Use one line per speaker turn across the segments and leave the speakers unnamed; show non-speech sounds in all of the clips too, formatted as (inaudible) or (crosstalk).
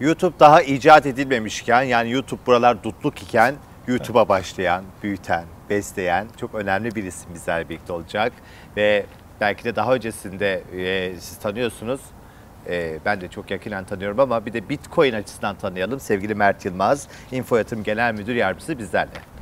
YouTube daha icat edilmemişken yani YouTube buralar dutluk iken YouTube'a başlayan, büyüten, besleyen çok önemli bir isim bizlerle birlikte olacak. Ve belki de daha öncesinde e, siz tanıyorsunuz. E, ben de çok yakinen tanıyorum ama bir de Bitcoin açısından tanıyalım. Sevgili Mert Yılmaz, Info Yatırım Genel Müdür Yardımcısı bizlerle.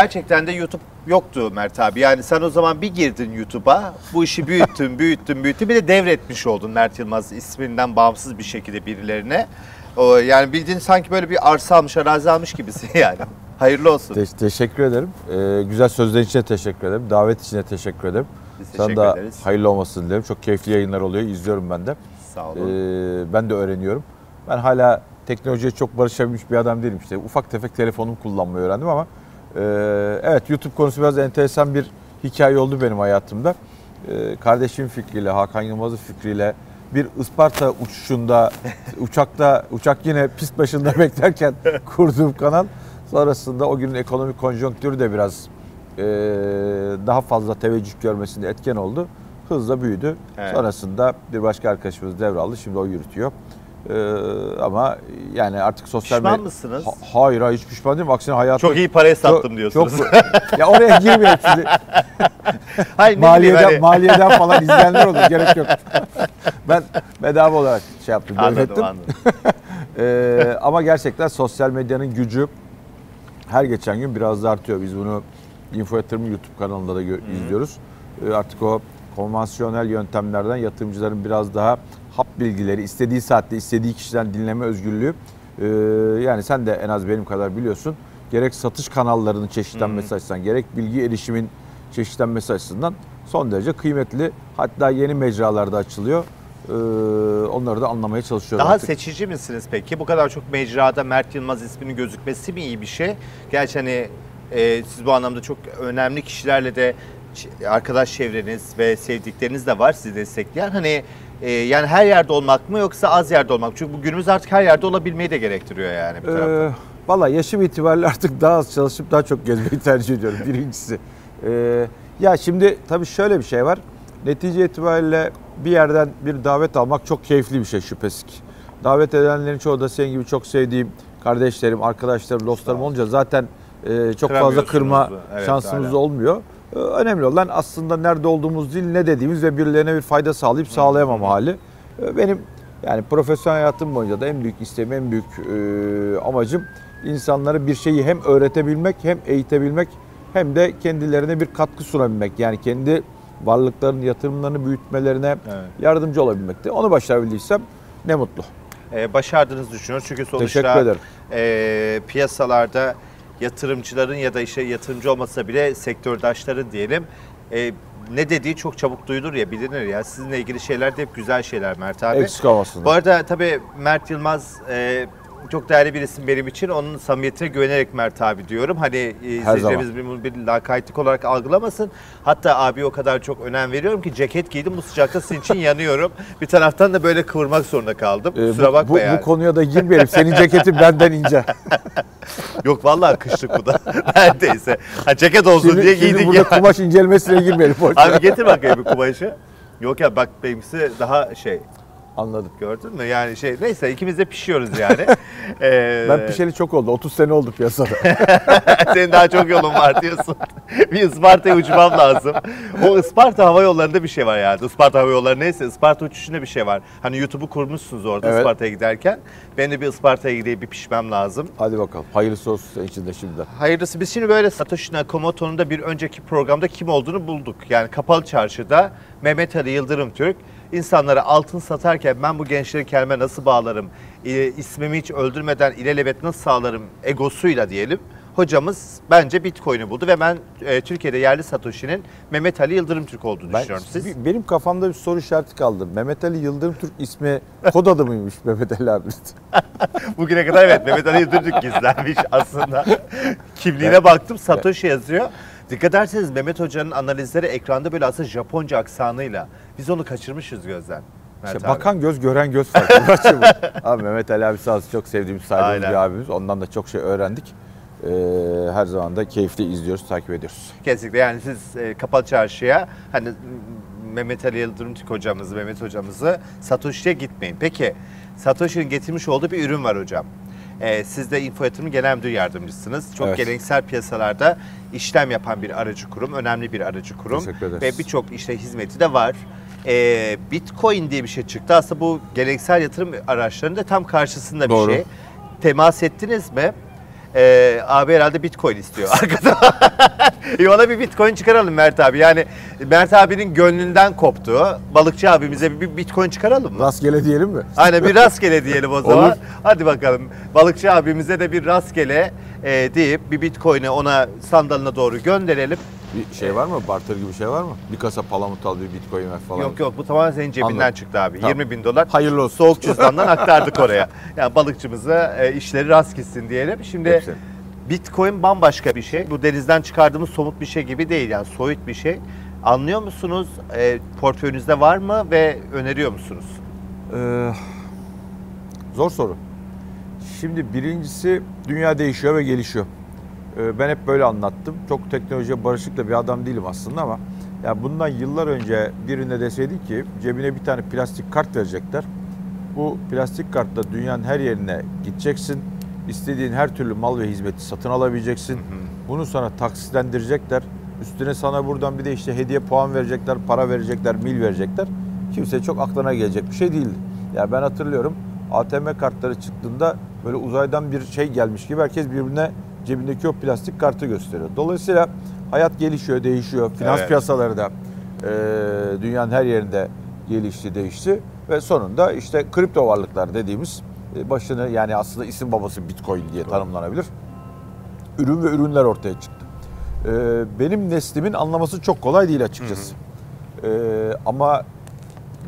Gerçekten de YouTube yoktu Mert abi. Yani sen o zaman bir girdin YouTube'a, bu işi büyüttün, (laughs) büyüttün, büyüttün. Bir de devretmiş oldun Mert Yılmaz isminden bağımsız bir şekilde birilerine. O, yani bildiğin sanki böyle bir arsa almış, arazi almış gibisin (laughs) yani. Hayırlı olsun.
Te- teşekkür ederim. Ee, güzel sözler için de teşekkür ederim. Davet için de teşekkür ederim.
Biz
Sana
teşekkür
da
ederiz.
hayırlı olmasını dilerim. Çok keyifli yayınlar oluyor. İzliyorum ben de.
Sağ
Ee,
olun.
ben de öğreniyorum. Ben hala teknolojiye çok barışabilmiş bir adam değilim işte. Ufak tefek telefonumu kullanmayı öğrendim ama evet YouTube konusu biraz enteresan bir hikaye oldu benim hayatımda. E, kardeşim fikriyle, Hakan Yılmaz'ın fikriyle bir Isparta uçuşunda (laughs) uçakta uçak yine pist başında (laughs) beklerken kurduğum kanal sonrasında o günün ekonomik konjonktürü de biraz e, daha fazla teveccüh görmesinde etken oldu. Hızla büyüdü.
Evet.
Sonrasında bir başka arkadaşımız devraldı. Şimdi o yürütüyor. Ee, ama yani artık sosyal
Pişman mısınız?
Ha- hayır hayır hiç pişman değilim. Aksine hayatım
Çok iyi paraya sattım diyorsunuz.
Çok, ya oraya girmeyelim şimdi. (laughs)
Hayır,
maliyeden,
hani-
maliyeden (laughs) falan izleyenler olur. Gerek yok. ben bedava olarak şey yaptım.
Anladım anladım. (laughs)
Ee, ama gerçekten sosyal medyanın gücü her geçen gün biraz da artıyor. Biz bunu Info Yatırım YouTube kanalında da gö- izliyoruz. Ee, artık o konvansiyonel yöntemlerden yatırımcıların biraz daha hap bilgileri istediği saatte istediği kişiden dinleme özgürlüğü. Ee, yani sen de en az benim kadar biliyorsun. Gerek satış kanallarının çeşitlenmesi açısından gerek bilgi erişimin çeşitlenmesi açısından son derece kıymetli. Hatta yeni mecralarda açılıyor. Ee, onları da anlamaya çalışıyorum
Daha
artık.
seçici misiniz peki? Bu kadar çok mecrada Mert Yılmaz isminin gözükmesi mi iyi bir şey? Gerçi hani e, siz bu anlamda çok önemli kişilerle de arkadaş çevreniz ve sevdikleriniz de var sizi destekleyen. Hani e, yani her yerde olmak mı yoksa az yerde olmak mı? Çünkü bu günümüz artık her yerde olabilmeyi de gerektiriyor yani bir taraftan.
Ee, Valla yaşım itibariyle artık daha az çalışıp daha çok gezmeyi (laughs) tercih ediyorum birincisi. Ee, ya şimdi tabii şöyle bir şey var. Netice itibariyle bir yerden bir davet almak çok keyifli bir şey şüphesiz ki. Davet edenlerin çoğu da senin gibi çok sevdiğim kardeşlerim, arkadaşlarım, dostlarım olunca zaten e, çok fazla kırma.
Evet,
şansımız
hala.
olmuyor. Ee, önemli olan aslında nerede olduğumuz değil ne dediğimiz ve birilerine bir fayda sağlayıp sağlayamama hali. Ee, benim yani profesyonel hayatım boyunca da en büyük isteğim, en büyük e, amacım insanlara bir şeyi hem öğretebilmek, hem eğitebilmek, hem de kendilerine bir katkı sunabilmek. Yani kendi varlıklarını, yatırımlarını büyütmelerine
Evet.
yardımcı olabilmekte. Onu başarabildiysem ne mutlu.
E, başardığınızı düşünüyoruz. Çünkü sonuçta e, piyasalarda yatırımcıların ya da işte yatırımcı olmasa bile sektördaşların diyelim e, ne dediği çok çabuk duyulur ya bilinir ya. Sizinle ilgili şeyler de hep güzel şeyler Mert abi.
Eksik olmasın.
Bu arada tabii Mert Yılmaz e, çok değerli bir isim benim için. Onun samimiyetine güvenerek Mert abi diyorum. Hani e, izleyicilerimiz bunu bir lakaytlık olarak algılamasın. Hatta abi o kadar çok önem veriyorum ki ceket giydim bu sıcakta sizin için yanıyorum. (laughs) Bir taraftan da böyle kıvırmak zorunda kaldım.
Ee,
Kusura bakma
bu,
yani.
bu konuya da girmeyelim. Senin (laughs) ceketin benden ince. (laughs)
Yok vallahi kışlık bu da. Neredeyse. Ha, ceket olsun
Şimdi,
diye
şimdi
giydik
burada
ya.
kumaş incelmesine girmeyelim.
Abi getir bakayım bir kumaşı. Yok ya bak benimkisi daha şey
Anladım.
gördün mü yani şey neyse ikimiz de pişiyoruz yani. (laughs) Ee,
Ben pişeli çok oldu. 30 sene oldu piyasada. (laughs)
Senin daha çok yolun var diyorsun. bir Isparta'ya uçmam lazım. O Isparta Hava Yolları'nda bir şey var yani. Isparta Hava Yolları neyse Isparta uçuşunda bir şey var. Hani YouTube'u kurmuşsunuz orada
Evet.
Isparta'ya giderken. Ben de bir Isparta'ya gideyim bir pişmem lazım.
Hadi bakalım. Hayırlısı olsun senin için de şimdi.
Hayırlısı biz şimdi böyle Satoshi Nakamoto'nun da bir önceki programda kim olduğunu bulduk. Yani Kapalı Çarşı'da Mehmet Ali Yıldırım Türk insanlara altın satarken ben bu gençleri kendime nasıl bağlarım, e, ismimi hiç öldürmeden ilelebet nasıl sağlarım egosuyla diyelim. Hocamız bence Bitcoin'i buldu ve ben e, Türkiye'de yerli Satoshi'nin Mehmet Ali Yıldırım Türk olduğunu
Ben,
düşünüyorum. Siz?
benim kafamda bir soru işareti kaldı. Mehmet Ali Yıldırım Türk ismi kod adı mıymış Mehmet Ali abi? (laughs)
Bugüne kadar evet Mehmet Ali Yıldırım Türk gizlenmiş aslında. (laughs) Kimliğine baktım Satoshi yazıyor. Dikkat ederseniz Mehmet Hoca'nın analizleri ekranda böyle aslında Japonca aksanıyla. Biz onu kaçırmışız gözden. Mert
İşte
abi.
bakan göz gören göz farkı. (laughs) abi Mehmet Ali abi sağ olsun çok sevdiğimiz
Aynen.
bir abimiz. Ondan da çok şey öğrendik. Ee, her zaman da keyifli izliyoruz, takip ediyoruz.
Kesinlikle yani siz e, Kapalı Çarşı'ya hani Mehmet Ali Yıldırım Türk hocamızı, Mehmet hocamızı Satoshi'ye gitmeyin. Peki Satoshi'nin getirmiş olduğu bir ürün var hocam. Ee, siz de Info Yatırım Genel Müdür Yardımcısınız. Çok
Evet.
geleneksel piyasalarda işlem yapan bir aracı kurum, önemli bir aracı kurum.
Teşekkür ederiz.
Ve birçok işte hizmeti de var. Ee, Bitcoin diye bir şey çıktı. Aslında bu geleneksel yatırım araçlarının da tam karşısında
Doğru.
bir şey. Temas ettiniz mi? Ee, abi herhalde Bitcoin istiyor (laughs) arkada. Ona bir Bitcoin çıkaralım Mert abi. Yani Mert abinin gönlünden koptu. Balıkçı abimize bir Bitcoin çıkaralım mı?
Rastgele diyelim mi?
Aynen bir rastgele diyelim o zaman.
Olur.
Hadi bakalım. Balıkçı abimize de bir rastgele e, deyip bir Bitcoin'i ona sandalına doğru gönderelim.
Bir şey var mı? Barter gibi bir şey var mı? Bir kasa palamut al bir bitcoin ver falan.
Yok yok bu tamamen senin cebinden
Anladım.
çıktı abi.
Tamam.
20 bin dolar.
Hayırlı olsun.
Soğuk cüzdandan aktardık oraya. (laughs) Yani balıkçımıza e, işleri rast gitsin diyelim. Şimdi
Hepsi.
Bitcoin bambaşka bir şey. Bu denizden çıkardığımız somut bir şey gibi değil. Yani soyut bir şey. Anlıyor musunuz? E, portföyünüzde var mı ve öneriyor musunuz?
Ee, zor soru. Şimdi birincisi dünya değişiyor ve gelişiyor. Ee, ben hep böyle anlattım. Çok teknolojiye barışık da bir adam değilim aslında ama ya bundan yıllar önce birine deseydi ki cebine bir tane plastik kart verecekler. Bu plastik kartla dünyanın her yerine gideceksin. İstediğin her türlü mal ve hizmeti satın alabileceksin. Bunu sana taksitlendirecekler. Üstüne sana buradan bir de işte hediye puan verecekler, para verecekler, mil verecekler. Kimse çok aklına gelecek bir şey değildi. Ya ben hatırlıyorum ATM kartları çıktığında böyle uzaydan bir şey gelmiş gibi herkes birbirine cebindeki o plastik kartı gösteriyor. Dolayısıyla hayat gelişiyor, değişiyor. Finans
Evet.
piyasaları da e, dünyanın her yerinde gelişti, değişti ve sonunda işte kripto varlıklar dediğimiz e, başını yani aslında isim babası Bitcoin diye tanımlanabilir. Ürün ve ürünler ortaya çıktı. E, benim neslimin anlaması çok kolay değil açıkçası. E, ama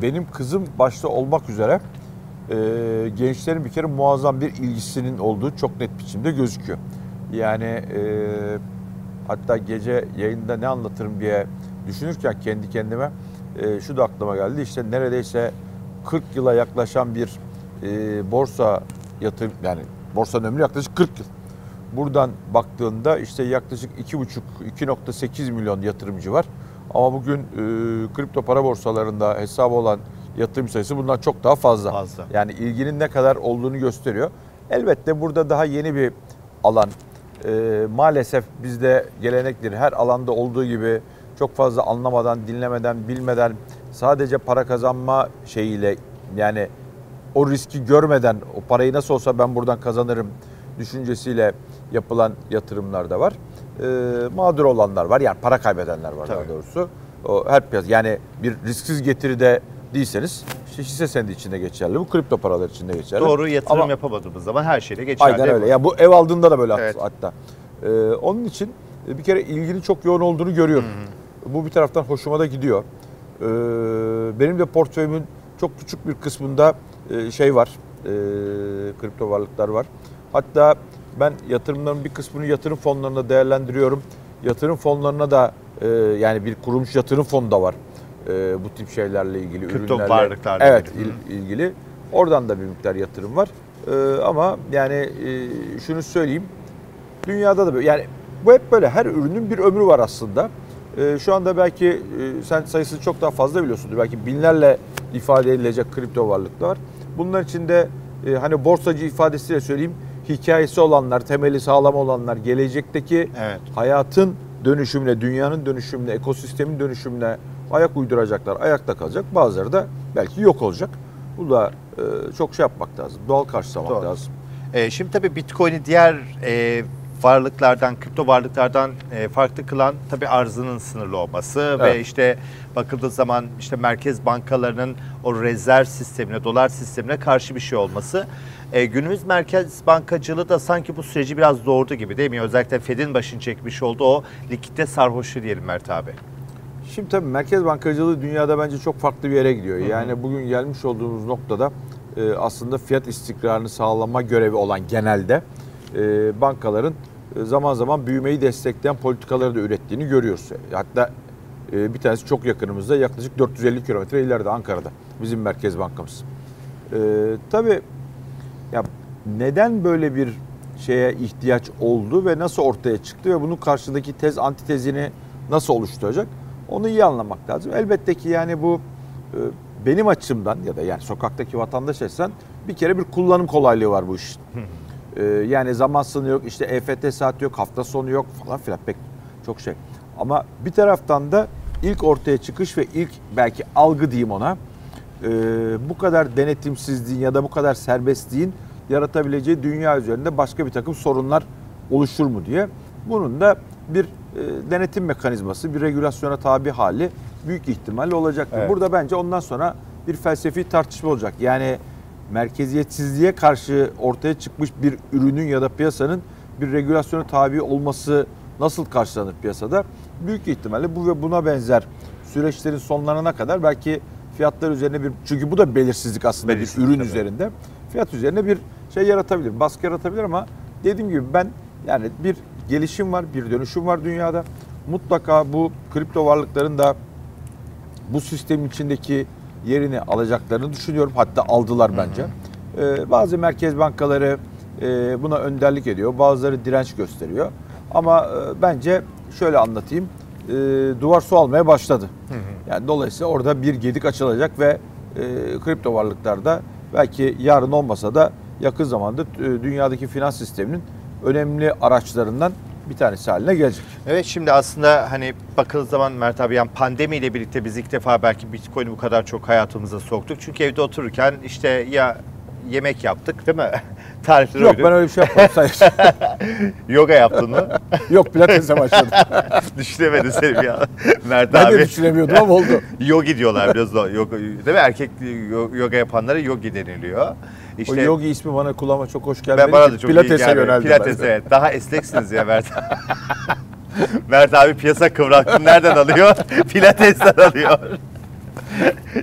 benim kızım başta olmak üzere e, gençlerin bir kere muazzam bir ilgisinin olduğu çok net biçimde gözüküyor. Yani e, hatta gece yayında ne anlatırım diye düşünürken kendi kendime e, şu da aklıma geldi. İşte neredeyse 40 yıla yaklaşan bir e, borsa yatırım yani borsanın ömrü yaklaşık 40 yıl. Buradan baktığında işte yaklaşık 2,5-2.8 milyon yatırımcı var. Ama bugün e, kripto para borsalarında hesabı olan yatırım sayısı bundan çok daha fazla.
Fazla.
Yani ilginin ne kadar olduğunu gösteriyor. Elbette burada daha yeni bir alan. E, maalesef bizde gelenektir. Her alanda olduğu gibi çok fazla anlamadan, dinlemeden, bilmeden sadece para kazanma şeyiyle yani o riski görmeden o parayı nasıl olsa ben buradan kazanırım düşüncesiyle yapılan yatırımlar da var. E, mağdur olanlar var. Yani para kaybedenler var daha
Tabii.
doğrusu. O her piyasa yani bir risksiz getiride değilseniz işte hisse senedi içinde geçerli. Bu kripto paralar içinde geçerli.
Doğru yatırım
Ama-
yapamadığımız zaman her şeyle geçerli.
Aynen öyle. Ya bu ev aldığında da böyle
Evet.
hatta. Ee, onun için e, bir kere ilginin çok yoğun olduğunu görüyorum. Bu bir taraftan hoşuma da gidiyor. Ee, benim de portföyümün çok küçük bir kısmında e, şey var. e, kripto varlıklar var. Hatta ben yatırımların bir kısmını yatırım fonlarına değerlendiriyorum. Yatırım fonlarına da e, yani bir kurulmuş yatırım fonu da var. E, bu tip şeylerle ilgili
Kripto
ürünlerle.
varlıklarla
Evet,
ilgili.
il- ilgili. Oradan da bir miktar yatırım var. Ee, ama yani e, şunu söyleyeyim. Dünyada da böyle. Yani bu hep böyle. Her ürünün bir ömrü var aslında. Ee, şu anda belki e, sen sayısını çok daha fazla biliyorsundur. Belki binlerle ifade edilecek kripto varlıklar var. Bunlar içinde e, hani borsacı ifadesiyle söyleyeyim. Hikayesi olanlar, temeli sağlam olanlar, gelecekteki
Evet.
hayatın dönüşümüne, dünyanın dönüşümüne, ekosistemin dönüşümüne ayak uyduracaklar, ayakta kalacak. Bazıları da belki yok olacak. Bu da e, çok şey yapmak lazım. Doğal karşılamak
Doğru.
lazım.
E, şimdi tabii Bitcoin'i diğer e, varlıklardan, kripto varlıklardan e, farklı kılan tabii arzının sınırlı olması ve
Evet.
işte bakıldığı zaman işte merkez bankalarının o rezerv sistemine, dolar sistemine karşı bir şey olması. E, günümüz merkez bankacılığı da sanki bu süreci biraz doğurdu gibi değil mi? Özellikle Fed'in başını çekmiş olduğu o likitte sarhoşluğu diyelim Mert abi.
Şimdi tabii merkez bankacılığı dünyada bence çok farklı bir yere gidiyor. Yani bugün gelmiş olduğumuz noktada e, aslında fiyat istikrarını sağlama görevi olan genelde e, bankaların e, zaman zaman büyümeyi destekleyen politikaları da ürettiğini görüyoruz. Hatta e, bir tanesi çok yakınımızda yaklaşık 450 kilometre ileride Ankara'da bizim merkez bankamız. E, tabii ya neden böyle bir şeye ihtiyaç oldu ve nasıl ortaya çıktı ve bunun karşındaki tez antitezini nasıl oluşturacak? Onu iyi anlamak lazım. Elbette ki yani bu e, benim açımdan ya da yani sokaktaki vatandaş açısından bir kere bir kullanım kolaylığı var bu işin. E, yani zaman sınırı yok, işte EFT saati yok, hafta sonu yok falan filan pek çok şey. Ama bir taraftan da ilk ortaya çıkış ve ilk belki algı diyeyim ona e, bu kadar denetimsizliğin ya da bu kadar serbestliğin yaratabileceği dünya üzerinde başka bir takım sorunlar oluşur mu diye. Bunun da bir e, denetim mekanizması, bir regülasyona tabi hali büyük ihtimalle olacaktır.
Evet.
Burada bence ondan sonra bir felsefi tartışma olacak. Yani merkeziyetsizliğe karşı ortaya çıkmış bir ürünün ya da piyasanın bir regülasyona tabi olması nasıl karşılanır piyasada? Büyük ihtimalle bu ve buna benzer süreçlerin sonlanana kadar belki fiyatlar üzerine bir çünkü bu da belirsizlik aslında
Belirsizlik,
bir ürün
tabii.
üzerinde. Fiyat üzerine bir şey yaratabilir, baskı yaratabilir ama dediğim gibi ben yani bir gelişim var, bir dönüşüm var dünyada. Mutlaka bu kripto varlıkların da bu sistemin içindeki yerini alacaklarını düşünüyorum. Hatta aldılar bence. Ee, bazı merkez bankaları e, buna önderlik ediyor. Bazıları direnç gösteriyor. Ama e, bence şöyle anlatayım. E, duvar su almaya başladı. Yani dolayısıyla orada bir gedik açılacak ve e, kripto varlıklarda belki yarın olmasa da yakın zamanda e, dünyadaki finans sisteminin önemli araçlarından bir tanesi haline gelecek.
Evet şimdi aslında hani bakıldığı zaman Mert abi yani pandemiyle birlikte biz ilk defa belki Bitcoin'i bu kadar çok hayatımıza soktuk. Çünkü evde otururken işte ya yemek yaptık değil mi? (laughs) Tarifleri
Yok
uyduk.
ben öyle bir şey yapmadım. (laughs) Sayın.
Yoga yaptın mı? (laughs)
Yok pilatese başladım.
Düşünemedim seni an. Mert
Ben de
abi.
düşünemiyordum ama oldu.
yogi diyorlar biraz da. Yoga, değil mi? Erkek yo- yoga yapanlara yogi deniliyor. İşte
o yogi ismi bana kulağıma çok hoş gelmedi.
ben bana da çok iyi
Pilatese
gelmiyor.
yöneldim.
Pilates
ben.
evet. Daha esneksiniz ya Mert. Mert abi piyasa kıvraklığını nereden alıyor? Pilates'ten alıyor.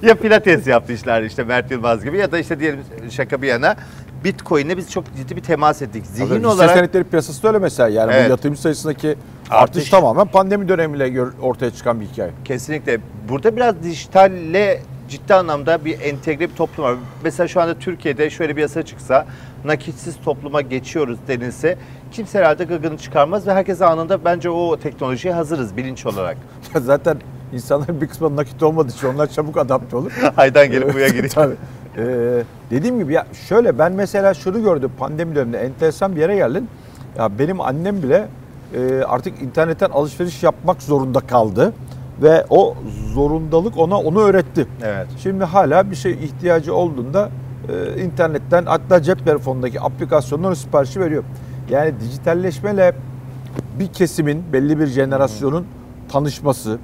Ya pilates yaptı işler işte Mert Yılmaz gibi ya da işte diyelim şaka bir yana Bitcoin'le biz çok ciddi bir temas ettik. Zihin
Tabii, hisse
olarak
senetleri piyasası da öyle mesela. Yani
Evet.
bu yatırım sayısındaki
Artış.
artış, tamamen pandemi dönemiyle ortaya çıkan bir hikaye.
Kesinlikle. Burada biraz dijitalle ciddi anlamda bir entegre bir toplum var. Mesela şu anda Türkiye'de şöyle bir yasa çıksa, nakitsiz topluma geçiyoruz denilse kimse herhalde gıgını çıkarmaz ve herkes anında bence o teknolojiye hazırız bilinç olarak. (laughs)
Zaten insanların bir kısmı nakit olmadığı için onlar çabuk adapte olur. (laughs)
Haydan gelip buraya giriyor.
Tabii. Ee, dediğim gibi ya şöyle ben mesela şunu gördüm pandemi döneminde enteresan bir yere geldim. Ya benim annem bile e, artık internetten alışveriş yapmak zorunda kaldı ve o zorundalık ona onu öğretti.
Evet.
Şimdi hala bir şey ihtiyacı olduğunda e, internetten hatta cep telefonundaki aplikasyondan siparişi veriyor. Yani dijitalleşmeyle bir kesimin belli bir jenerasyonun tanışması,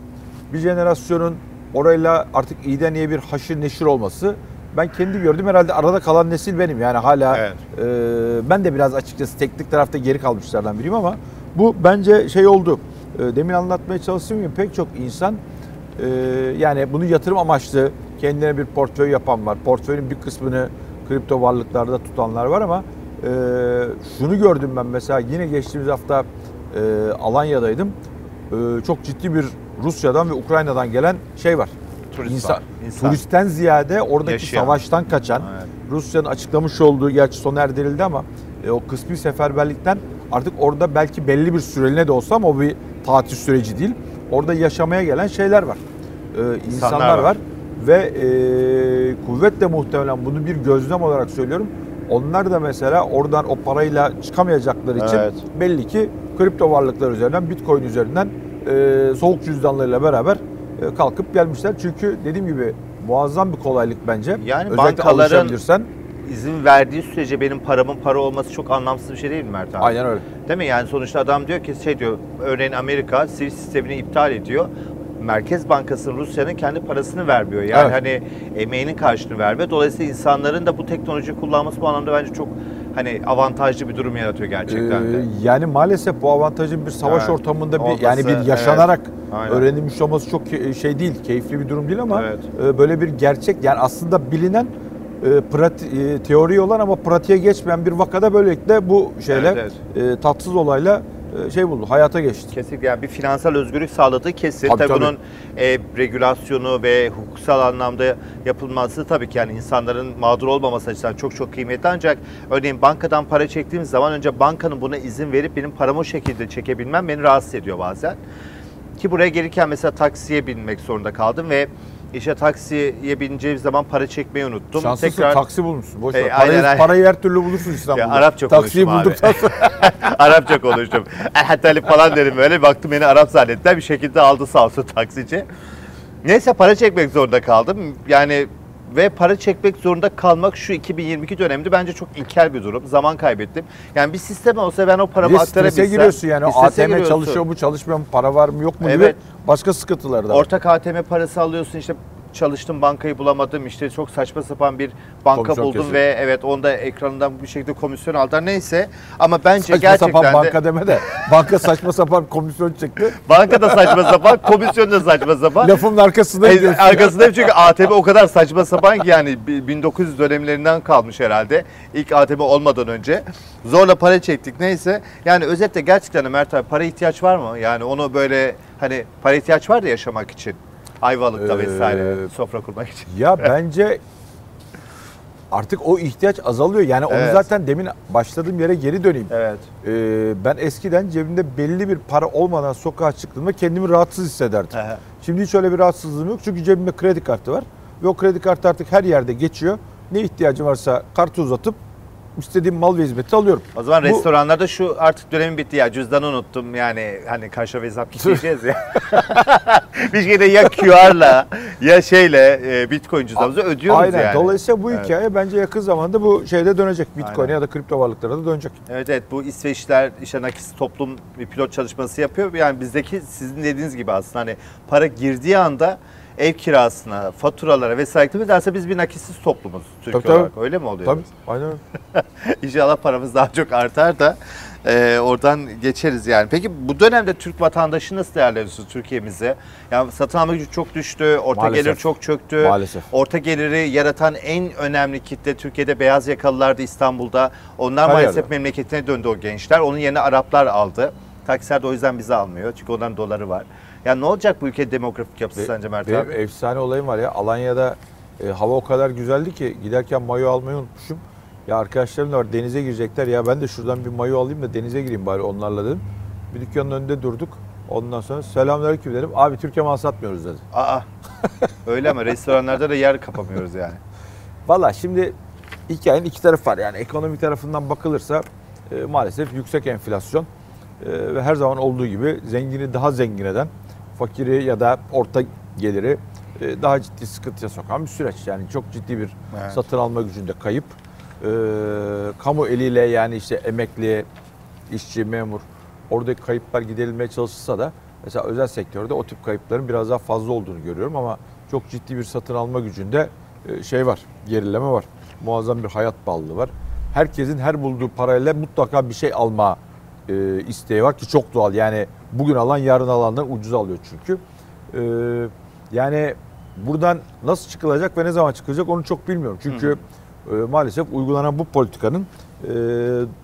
bir jenerasyonun orayla artık iyiden iyiye bir haşır neşir olması ben kendi gördüm herhalde arada kalan nesil benim yani hala
Evet.
e, ben de biraz açıkçası teknik tarafta geri kalmışlardan biriyim ama bu bence şey oldu. E, demin anlatmaya çalıştığım gibi pek çok insan e, yani bunu yatırım amaçlı kendine bir portföy yapan var. Portföyün bir kısmını kripto varlıklarda tutanlar var ama e, şunu gördüm ben mesela yine geçtiğimiz hafta e, Alanya'daydım. E, çok ciddi bir Rusya'dan ve Ukrayna'dan gelen şey var.
Turist var, insan.
Turistten ziyade oradaki
Yaşayan.
savaştan kaçan
Evet.
Rusya'nın açıklamış olduğu gerçi sona erdirildi ama e, o kısmi seferberlikten artık orada belki belli bir süreliğine de olsa ama o bir tatil süreci değil. Orada yaşamaya gelen şeyler var. E, insanlar
var.
var. Ve e, kuvvetle muhtemelen bunu bir gözlem olarak söylüyorum. Onlar da mesela oradan o parayla çıkamayacakları için
Evet.
belli ki kripto varlıklar üzerinden, bitcoin üzerinden e, soğuk cüzdanlarıyla beraber e, kalkıp gelmişler. Çünkü dediğim gibi muazzam bir kolaylık bence.
Yani
Özellikle
bankaların-. İzin verdiği sürece benim paramın para olması çok anlamsız bir şey değil mi Mert abi?
Aynen öyle.
Değil mi? Yani sonuçta adam diyor ki şey diyor, örneğin Amerika Swift sistemini iptal ediyor. Merkez Bankası Rusya'nın kendi parasını vermiyor. Yani
Evet.
hani emeğinin karşılığını vermiyor. Dolayısıyla insanların da bu teknolojiyi kullanması bu anlamda bence çok hani avantajlı bir durum yaratıyor gerçekten de.
Ee, yani maalesef bu avantajın bir savaş
Evet.
ortamında bir
Olması,
yani bir yaşanarak
evet.
Öğrenilmiş olması çok şey değil, keyifli bir durum değil ama
Evet.
e, böyle bir gerçek yani aslında bilinen e, prati, e, teori olan ama pratiğe geçmeyen bir vakada böylelikle bu şeyler
Evet,
e, tatsız olayla şey buldu, hayata geçti.
Kesinlikle yani bir finansal özgürlük sağladığı kesin.
Tabii,
Tabii,
tabii.
bunun e, regülasyonu ve hukuksal anlamda yapılması tabii ki yani insanların mağdur olmaması açısından çok çok kıymetli. Ancak örneğin bankadan para çektiğim zaman önce bankanın buna izin verip benim paramı o şekilde çekebilmem beni rahatsız ediyor bazen. Ki buraya gelirken mesela taksiye binmek zorunda kaldım ve işte taksiye bineceğim zaman para çekmeyi unuttum.
Şanslısın taksi bulmuşsun. Boş ver.
E,
parayı,
aynen, aynen.
parayı her türlü bulursun İstanbul'da.
Ya Arapça
Taksiyi sonra. (laughs)
Arapça konuştum. Talip falan dedim böyle. Baktım beni Arap zannettiler. Bir şekilde aldı sağ olsun taksici. Neyse para çekmek zorunda kaldım. Yani ve para çekmek zorunda kalmak şu 2022 döneminde bence çok ilkel bir durum. Zaman kaybettim. Yani bir sistem olsa ben o paramı aktarabilsem.
giriyorsun yani. O ATM
giriyorsun.
çalışıyor mu çalışmıyor mu para var mı yok mu
Evet.
gibi başka sıkıntılar da var.
Ortak ATM parası alıyorsun işte çalıştım bankayı bulamadım işte çok saçma sapan bir banka
Komisyon
buldum
kesiyor.
ve evet onda ekranından bir şekilde komisyon aldılar neyse ama bence
saçma
gerçekten
sapan
de
banka deme de banka saçma sapan komisyon çekti. (laughs)
banka da saçma sapan komisyon da saçma sapan
Lafımın arkasında
E. Arkasındayım çünkü ATM o kadar saçma sapan ki yani bi- 1900 dönemlerinden kalmış herhalde. İlk ATM olmadan önce. Zorla para çektik neyse. Yani özetle gerçekten Mert abi para ihtiyaç var mı? Yani onu böyle hani para ihtiyaç var da yaşamak için. Ayvalık'ta
Ee,
vesaire sofra kurmak için.
Ya bence artık o ihtiyaç azalıyor. Yani onu
Evet.
zaten demin başladığım yere geri döneyim.
Evet.
Ee, ben eskiden cebimde belli bir para olmadan sokağa çıktığımda kendimi rahatsız hissederdim.
Aha.
Şimdi hiç öyle bir rahatsızlığım yok. Çünkü cebimde kredi kartı var. Ve o kredi kartı artık her yerde geçiyor. Ne ihtiyacım varsa kartı uzatıp istediğim mal ve hizmeti alıyorum.
O zaman
Bu-
restoranlarda şu artık dönemin bitti ya cüzdanı unuttum yani hani karşı hesap gideceğiz ya. (laughs) bir şeyde ya QR'la ya şeyle e, Bitcoin cüzdanımızı ödüyoruz
Aynen.
yani.
Dolayısıyla bu
Evet.
hikaye bence yakın zamanda bu şeyde dönecek. Bitcoin
Aynen.
ya da kripto varlıklara da dönecek.
Evet evet bu İsveçliler işte nakis toplum bir pilot çalışması yapıyor. Yani bizdeki sizin dediğiniz gibi aslında hani para girdiği anda ev kirasına, faturalara vesaire nedense biz bir nakissiz toplumuz Türkiye
Tabii,
olarak. Öyle mi oluyor?
Tabii. Aynen. (laughs)
İnşallah paramız daha çok artar da e, oradan geçeriz yani. Peki bu dönemde Türk vatandaşı nasıl değerlendiriyorsunuz Türkiye'mize? Yani satın alma gücü çok düştü, orta
Maalesef.
gelir çok çöktü.
Maalesef.
Orta geliri yaratan en önemli kitle Türkiye'de beyaz yakalılardı İstanbul'da. Onlar
Her
maalesef
yerde.
memleketine döndü o gençler. Onun yerine Araplar aldı. Taksiler de o yüzden bizi almıyor. Çünkü onların doları var. Yani ne olacak bu ülke demografik yapısı
Be-
sence Mert
benim
abi?
efsane olayım var ya. Alanya'da e, hava o kadar güzeldi ki giderken mayo almayı unutmuşum. Ya arkadaşlarım da var denize girecekler. Ya ben de şuradan bir mayo alayım da denize gireyim bari onlarla dedim. Bir dükkanın önünde durduk. Ondan sonra selamünaleyküm dedim. Abi Türkiye mal satmıyoruz dedi.
Aa. Öyle ama restoranlarda da yer kapamıyoruz yani.
Valla şimdi hikayenin iki tarafı var. Yani ekonomi tarafından bakılırsa e, maalesef yüksek enflasyon e, ve her zaman olduğu gibi zengini daha zengin eden, fakiri ya da orta geliri e, daha ciddi sıkıntıya sokan bir süreç. Yani çok ciddi bir
Evet.
satın alma gücünde kayıp. E, kamu eliyle yani işte emekli, işçi, memur oradaki kayıplar giderilmeye çalışılsa da mesela özel sektörde o tip kayıpların biraz daha fazla olduğunu görüyorum ama çok ciddi bir satın alma gücünde e, şey var, gerileme var. Muazzam bir hayat bağlılığı var. Herkesin her bulduğu parayla mutlaka bir şey alma e, isteği var ki çok doğal. Yani bugün alan yarın alandan ucuz alıyor çünkü. E, yani buradan nasıl çıkılacak ve ne zaman çıkılacak onu çok bilmiyorum. Çünkü e, maalesef uygulanan bu politikanın e,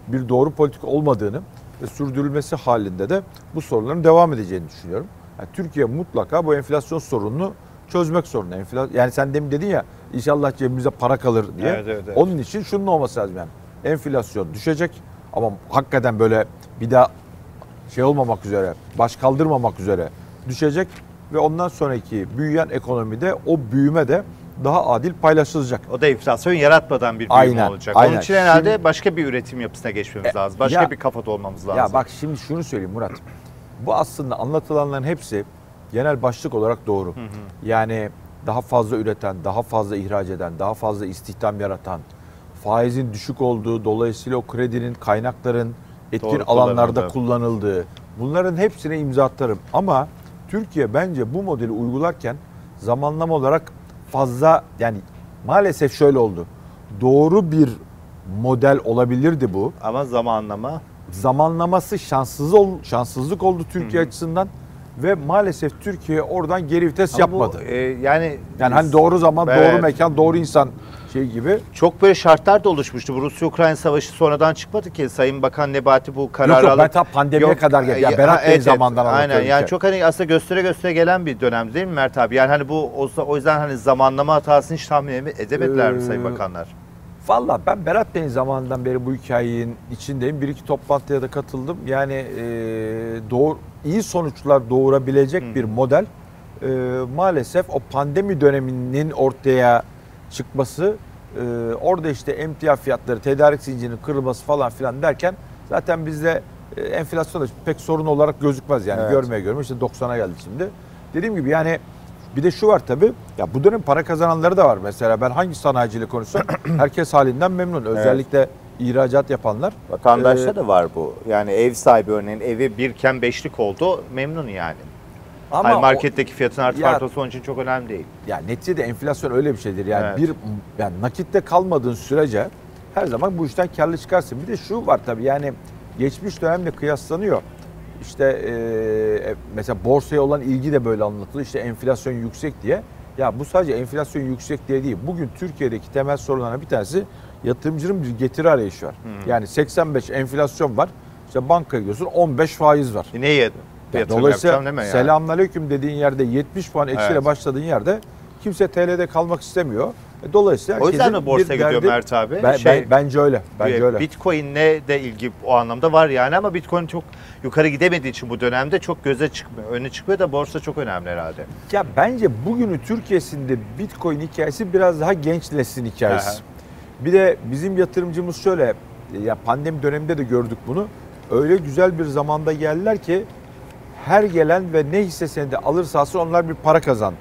bir doğru politika olmadığını ve sürdürülmesi halinde de bu sorunların devam edeceğini düşünüyorum. Yani Türkiye mutlaka bu enflasyon sorununu çözmek zorunda. Enflasyon, yani sen demin dedin ya inşallah cebimize para kalır diye.
Evet, evet, evet.
Onun için şunun olması lazım yani. Enflasyon düşecek ama hakikaten böyle bir daha şey olmamak üzere, baş kaldırmamak üzere düşecek ve ondan sonraki büyüyen ekonomide o büyüme de daha adil paylaşılacak.
O da enflasyon yaratmadan bir büyüme
Aynen,
olacak.
aynen.
Onun için herhalde
Şimdi-
başka bir üretim yapısına geçmemiz
E,
lazım. Başka
ya-
bir kafada olmamız lazım.
Ya bak şimdi şunu söyleyeyim Murat. Bu aslında anlatılanların hepsi genel başlık olarak doğru. Yani daha fazla üreten, daha fazla ihraç eden, daha fazla istihdam yaratan, faizin düşük olduğu, dolayısıyla o kredinin kaynakların etkin
Doğru
alanlarda
kullanıldı.
kullanıldığı. Bunların hepsine imza atarım. Ama Türkiye bence bu modeli uygularken zamanlama olarak fazla yani maalesef şöyle oldu. Doğru bir model olabilirdi bu
Ama zamanlama
zamanlaması şanssız ol, şanssızlık oldu Türkiye açısından ve maalesef Türkiye oradan geri vites
Ama bu,
yapmadı.
e, yani
yani hani doğru zaman,
Evet.
doğru mekan, doğru insan şey gibi.
çok böyle şartlar da oluşmuştu. Bu Rusya-Ukrayna savaşı sonradan çıkmadı ki. Sayın Bakan Nebati bu kararı
Yok yok ben ta pandemiye
Yok,
kadar geldi. Ya
e,
Berat Bey'in
evet,
zamandan
evet. Aynen yani çok hani aslında göstere göstere gelen bir dönem değil mi Mert abi? Yani hani bu o, o yüzden hani zamanlama hatasını hiç tahmin eme- edemediler mi
Ee,
Sayın Bakanlar?
Valla ben Berat Bey'in zamanından beri bu hikayenin içindeyim. Bir iki toplantıya da katıldım. Yani e, doğru, iyi sonuçlar doğurabilecek bir model e, maalesef o pandemi döneminin ortaya çıkması e, orada işte emtia fiyatları, tedarik zincirinin kırılması falan filan derken zaten bizde e, enflasyon da pek sorun olarak gözükmez yani
Evet.
görmeye görmeye işte 90'a geldi şimdi. Dediğim gibi yani bir de şu var tabii. Ya bu dönem para kazananları da var. Mesela ben hangi sanayiciyle konuşsam (clears throat) herkes halinden memnun. Özellikle ihracat yapanlar.
Vatandaşta
Ee,
da var bu. Yani ev sahibi örneğin evi birken beşlik oldu memnun yani.
Ama o-
marketteki fiyatın artıp
Ya-
artması onun için çok önemli değil.
ya neticede enflasyon öyle bir şeydir. Yani
Evet.
bir yani nakitte kalmadığın sürece her zaman bu işten karlı çıkarsın. Bir de şu var tabii yani geçmiş dönemle kıyaslanıyor. İşte e, mesela borsaya olan ilgi de böyle anlatılıyor. İşte enflasyon yüksek diye. Ya bu sadece enflasyon yüksek diye değil. Bugün Türkiye'deki temel sorunlardan bir tanesi yatırımcının bir getiri arayışı var. Yani 85 enflasyon var. İşte bankaya gidiyorsun 15 faiz var.
E, Neye yatırım
Dolayısıyla
yani?
selamünaleyküm dediğin yerde 70 puan eksiyle
Evet.
başladığın yerde kimse TL'de kalmak istemiyor. E, Dolayısıyla
O yüzden mi borsaya
bir
gidiyor
derdi-
Mert abi?
Ben,
Şey-
ben- bence öyle. Bence öyle.
Bitcoin'le de ilgi o anlamda var yani ama Bitcoin çok yukarı gidemediği için bu dönemde çok göze çıkmıyor. Öne çıkmıyor da borsa çok önemli herhalde.
Ya bence bugünü Türkiye'sinde Bitcoin hikayesi biraz daha genç neslin hikayesi.
Aha.
Bir de bizim yatırımcımız şöyle ya pandemi döneminde de gördük bunu. Öyle güzel bir zamanda geldiler ki her gelen ve ne hisse senedi alırsa alsın onlar bir para kazandı.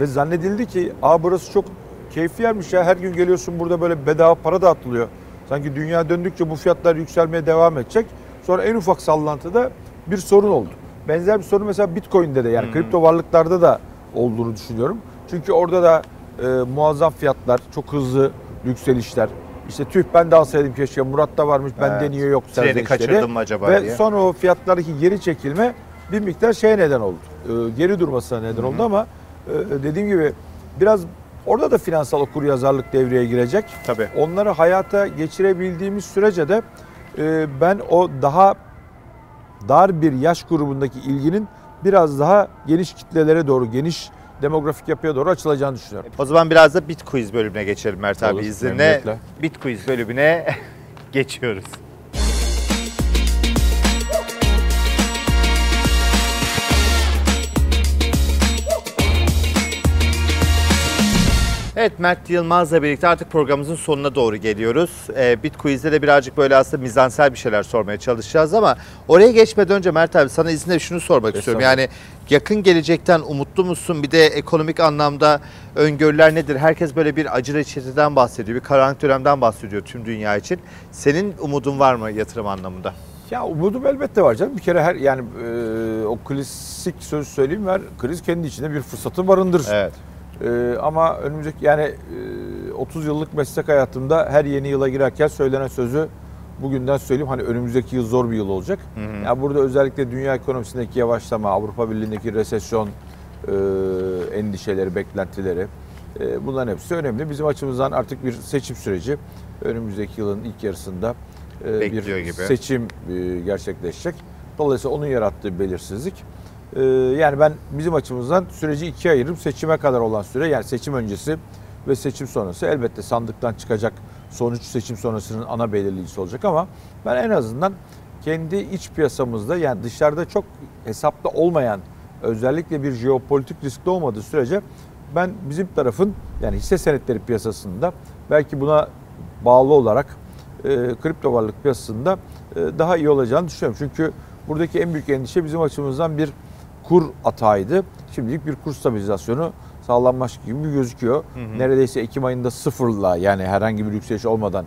Ve zannedildi ki aa burası çok keyifli yermiş ya her gün geliyorsun burada böyle bedava para dağıtılıyor. Sanki dünya döndükçe bu fiyatlar yükselmeye devam edecek. Sonra en ufak sallantıda bir sorun oldu. Benzer bir sorun mesela Bitcoin'de de yani kripto varlıklarda da olduğunu düşünüyorum. Çünkü orada da e, muazzam fiyatlar, çok hızlı yükselişler. İşte tüh ben de alsaydım keşke Murat'ta varmış bende
Evet.
niye yok
Treni kaçırdım mı acaba
Ve
diye.
sonra o fiyatlardaki geri çekilme bir miktar şeye neden oldu. E, geri durmasına neden oldu ama e, dediğim gibi biraz orada da finansal okuryazarlık devreye girecek.
Tabii.
Onları hayata geçirebildiğimiz sürece de e, ben o daha dar bir yaş grubundaki ilginin biraz daha geniş kitlelere doğru, geniş demografik yapıya doğru açılacağını düşünüyorum.
O zaman biraz da Bitquiz bölümüne geçelim Mert abi izninle. Bitquiz bölümüne (laughs) geçiyoruz. Evet Mert Yılmaz'la birlikte artık programımızın sonuna doğru geliyoruz. Ee, Bitquiz'de de birazcık böyle aslında mizansel bir şeyler sormaya çalışacağız ama oraya geçmeden önce Mert abi sana izinle şunu sormak istiyorum. Yani yakın gelecekten umutlu musun? Bir de ekonomik anlamda öngörüler nedir? Herkes böyle bir acı reçeteden bahsediyor, bir karanlık dönemden bahsediyor tüm dünya için. Senin umudun var mı yatırım anlamında?
Ya umudum elbette var canım. Bir kere her yani e, o klasik söz söyleyeyim ver. Kriz kendi içinde bir fırsatı barındırır.
Evet.
E, ama önümüzdeki yani e, 30 yıllık meslek hayatımda her yeni yıla girerken söylenen sözü bugünden söyleyeyim hani önümüzdeki yıl zor bir yıl olacak. Ya burada özellikle dünya ekonomisindeki yavaşlama, Avrupa Birliği'ndeki resesyon e, endişeleri, beklentileri e, bunların hepsi önemli. Bizim açımızdan artık bir seçim süreci önümüzdeki yılın ilk yarısında e,
Bekliyor
bir
gibi.
seçim e, gerçekleşecek. Dolayısıyla onun yarattığı belirsizlik. E, yani ben bizim açımızdan süreci ikiye ayırırım. Seçime kadar olan süre yani seçim öncesi ve seçim sonrası elbette sandıktan çıkacak sonuç seçim sonrasının ana belirleyicisi olacak ama ben en azından kendi iç piyasamızda yani dışarıda çok hesapta olmayan özellikle bir jeopolitik riskli olmadığı sürece ben bizim tarafın yani hisse senetleri piyasasında belki buna bağlı olarak e, kripto varlık piyasasında e, daha iyi olacağını düşünüyorum. Çünkü buradaki en büyük endişe bizim açımızdan bir kur atağıydı. Şimdilik bir kur stabilizasyonu sağlanmış gibi gözüküyor. Neredeyse Ekim ayında sıfırla yani herhangi bir yükseliş olmadan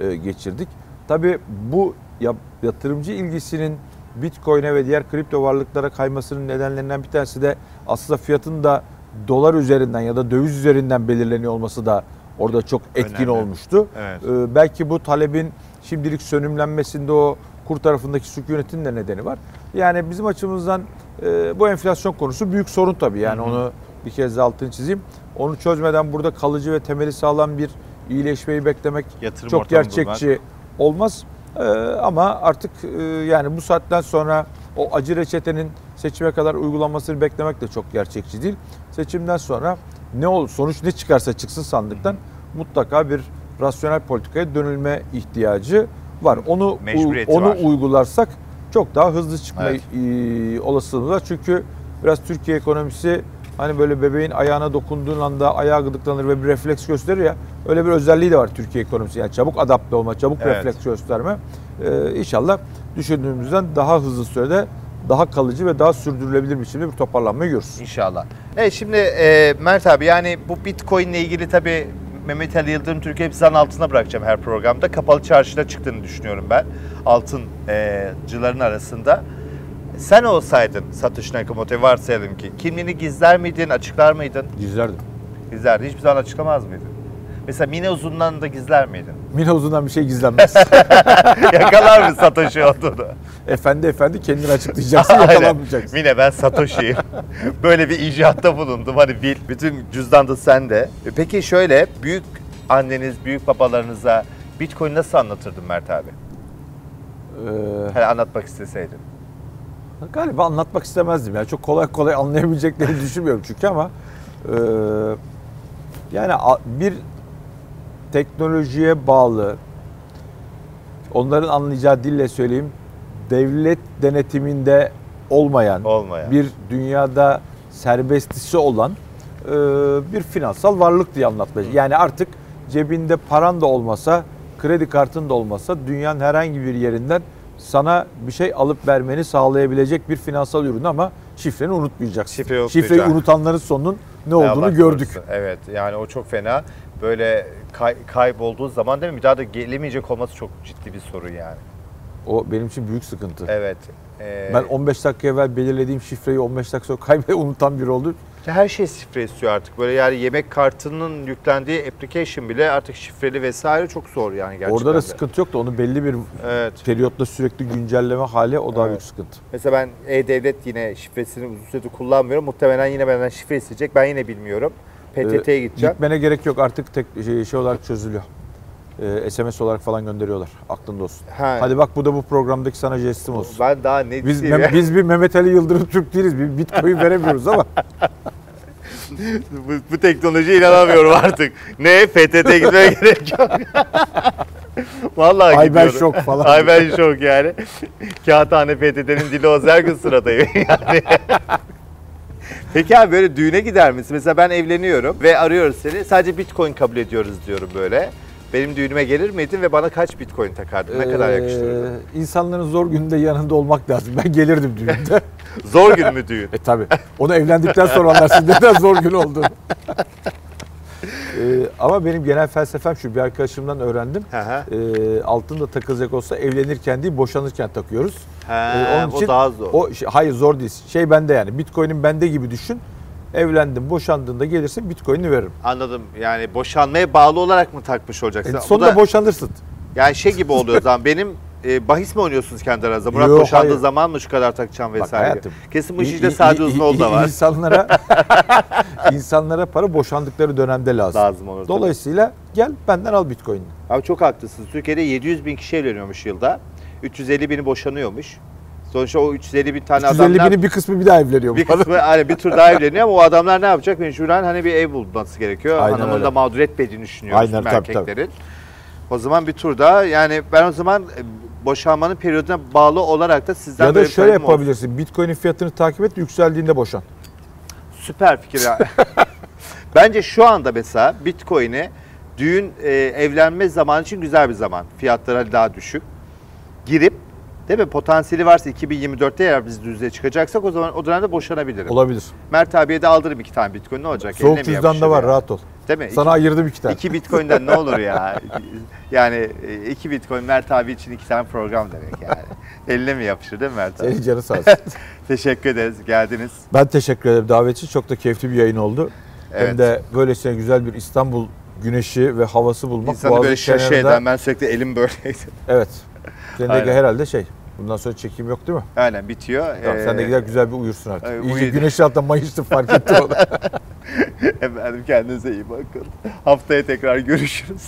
e, geçirdik. Tabii bu ya- yatırımcı ilgisinin Bitcoin'e ve diğer kripto varlıklara kaymasının nedenlerinden bir tanesi de aslında fiyatın da dolar üzerinden ya da döviz üzerinden belirleniyor olması da orada çok etkin
Önemli.
olmuştu.
Evet.
Ee, belki bu talebin şimdilik sönümlenmesinde o kur tarafındaki sükunetin de nedeni var. Yani bizim açımızdan e, bu enflasyon konusu büyük sorun tabii. Yani onu bir kez de altını çizeyim. Onu çözmeden burada kalıcı ve temeli sağlam bir iyileşmeyi beklemek
Yatırım
çok gerçekçi olmaz. Ee, ama artık e, yani bu saatten sonra o acı reçetenin seçime kadar uygulanmasını beklemek de çok gerçekçi değil. Seçimden sonra ne ol sonuç ne çıkarsa çıksın sandıktan mutlaka bir rasyonel politikaya dönülme ihtiyacı var. Onu
Mecburiyeti
onu
var.
uygularsak çok daha hızlı çıkma
Evet.
e, olasılığımız var. Çünkü biraz Türkiye ekonomisi hani böyle bebeğin ayağına dokunduğun anda ayağı gıdıklanır ve bir refleks gösterir ya. Öyle bir özelliği de var Türkiye ekonomisi. Yani çabuk adapte olma, çabuk
Evet.
refleks gösterme. Ee, inşallah düşündüğümüzden daha hızlı sürede daha kalıcı ve daha sürdürülebilir biçimde bir toparlanmayı görürüz.
İnşallah. Evet şimdi e, Mert abi yani bu Bitcoin ile ilgili tabii Mehmet Ali Yıldırım Türkiye hep zan altına bırakacağım her programda. Kapalı çarşıda çıktığını düşünüyorum ben. Altıncıların arasında. Sen olsaydın Satoshi Nakamoto'yu varsayalım ki kimliğini gizler miydin, açıklar mıydın?
Gizlerdim.
Gizlerdin. Hiçbir zaman açıklamaz mıydın? Mesela Mine Uzun'dan da gizler miydin? (laughs)
Mine uzundan bir şey gizlenmez. (laughs)
Yakalar mı Satoshi olduğunu?
efendi efendi kendini açıklayacaksın (laughs) yakalanmayacaksın.
Mine ben Satoshi'yim. Böyle bir icatta bulundum. Hani bil, bütün cüzdan da sende. E Peki şöyle büyük anneniz, büyük babalarınıza Bitcoin nasıl anlatırdın Mert abi?
Ee,
Hani anlatmak isteseydin.
galiba anlatmak istemezdim. Yani çok kolay kolay anlayabileceklerini düşünmüyorum çünkü ama e, yani bir teknolojiye bağlı onların anlayacağı dille söyleyeyim devlet denetiminde olmayan
Olmayan.
bir dünyada serbestisi olan e, bir finansal varlık diye anlatmayacak. Yani artık cebinde paran da olmasa, kredi kartın da olmasa dünyanın herhangi bir yerinden sana bir şey alıp vermeni sağlayabilecek bir finansal ürün ama şifreni unutmayacaksın.
Şifreyi.
Şifreyi unutanların sonunun ne olduğunu
Allah
gördük.
korusun. Evet yani o çok fena. Böyle kay- kaybolduğu zaman değil mi? Bir daha da gelemeyecek olması çok ciddi bir sorun yani.
O benim için büyük sıkıntı.
Evet. Ee,
Ben 15 dakika evvel belirlediğim şifreyi 15 dakika sonra kaybı (laughs) unutan biri oldu.
her şey şifre istiyor artık. Böyle yani yemek kartının yüklendiği application bile artık şifreli vesaire çok zor yani gerçekten.
Orada da sıkıntı yok da onu belli bir
Evet.
periyotla sürekli güncelleme hali o daha
Evet.
büyük sıkıntı.
Mesela ben E-Devlet yine şifresini uzun süredir kullanmıyorum. Muhtemelen yine benden şifre isteyecek. Ben yine bilmiyorum. PTT'ye
Ee,
gideceğim.
Gitmene gerek yok artık tek şey, şey olarak çözülüyor. Ee, SMS olarak falan gönderiyorlar. Aklında olsun.
Ha.
Hadi bak bu da bu programdaki sana jestim olsun.
Ben daha ne
Biz,
diyeyim ya?
Biz bir Mehmet Ali Yıldırım Türk değiliz. Bir bitcoin (laughs) veremiyoruz ama.
bu, bu teknolojiye inanamıyorum artık. ne? PTT'ye gitmeye (laughs) gerek yok. Vallahi
Ay ben şok falan.
Ay ben şok yani. Kağıthane PTT'nin dili o her gün sıradayım (laughs) yani. Peki abi böyle düğüne gider misin? Mesela ben evleniyorum ve arıyoruz seni. Sadece bitcoin kabul ediyoruz diyorum böyle. Benim düğünüme gelir miydin ve bana kaç bitcoin takardın? Ne kadar yakıştırırdın?
Ee, insanların zor gününde yanında olmak lazım. Ben gelirdim düğünde. (laughs)
Zor gün mü düğün?
e tabi. Onu evlendikten sonra anlarsın neden zor gün olduğunu. (laughs) Ee, ama benim genel felsefem şu. Bir arkadaşımdan öğrendim. Ee, altın da takılacak olsa evlenirken değil boşanırken takıyoruz.
Ha,
Ee, onun
o
için
daha zor.
O şey- hayır zor değil. Şey bende yani. Bitcoin'in bende gibi düşün. Evlendim, boşandığında gelirsin Bitcoin'i veririm.
Anladım. Yani boşanmaya bağlı olarak mı takmış olacaksın?
E, sonunda
da-
boşanırsın.
Yani şey gibi oluyor o zaman benim e, bahis mi oynuyorsunuz kendi aranızda? Murat
Yok,
boşandığı
hayır.
zaman mı şu kadar takacağım
Bak
vesaire?
hayatım.
Kesin bu işte sadece uzun da var.
İnsanlara (laughs) insanlara para boşandıkları dönemde lazım.
Lazım olur. tabii.
Dolayısıyla gel benden al Bitcoin'i.
Abi çok haklısınız. Türkiye'de 700 bin kişi evleniyormuş yılda. 350 bini boşanıyormuş. Sonuçta o 350 bin tane
350
adamlar
binin bir kısmı bir daha evleniyor.
bir kısmı hani bir tur daha evleniyor ama o adamlar ne yapacak? Mecburen hani bir ev bulması gerekiyor.
Aynen
Hanımın
öyle.
da mağdur etmediğini düşünüyoruz
Aynen,
tüm
tabii, tabii.
erkeklerin. O zaman bir tur daha yani ben o zaman boşanmanın periyoduna bağlı olarak da sizden
Ya da
böyle bir
şöyle
talebim
yapabilirsin. Bitcoin'in fiyatını takip et, yükseldiğinde boşan.
Süper fikir ya. (laughs) Bence şu anda mesela Bitcoin'i düğün e, evlenme zamanı için güzel bir zaman. Fiyatları daha düşük. Girip değil mi potansiyeli varsa 2024'te eğer biz düzeye çıkacaksak o zaman o dönemde boşanabilirim.
Olabilir.
Mert abiye de aldırırım iki tane Bitcoin ne olacak?
Soğuk
Eline mi
cüzdan da
yapışır
var,
ya?
rahat ol.
Değil mi?
Sana ayırdım iki tane.
İki, Bitcoin'den ne olur ya? Yani e, iki Bitcoin Mert abi için iki tane program demek yani. (laughs) Eline mi yapışır değil mi Mert abi?
Senin canı sağ olsun. (laughs)
Teşekkür ederiz geldiniz.
ben teşekkür ederim davet için. Çok da keyifli bir yayın oldu.
Evet.
Hem de böylesine güzel bir İstanbul güneşi ve havası bulmak.
İnsanı böyle şaşı eden ben sürekli elim böyleydi.
Evet. (laughs) Senin de herhalde şey. Bundan sonra çekim yok değil mi?
Aynen bitiyor.
Tamam, sen de
Ee,
gider güzel bir uyursun artık.
e,
İyice
uyuyayım.
güneş altında mayıştı fark ettim onu. (laughs)
Efendim kendinize iyi bakın. Haftaya tekrar görüşürüz.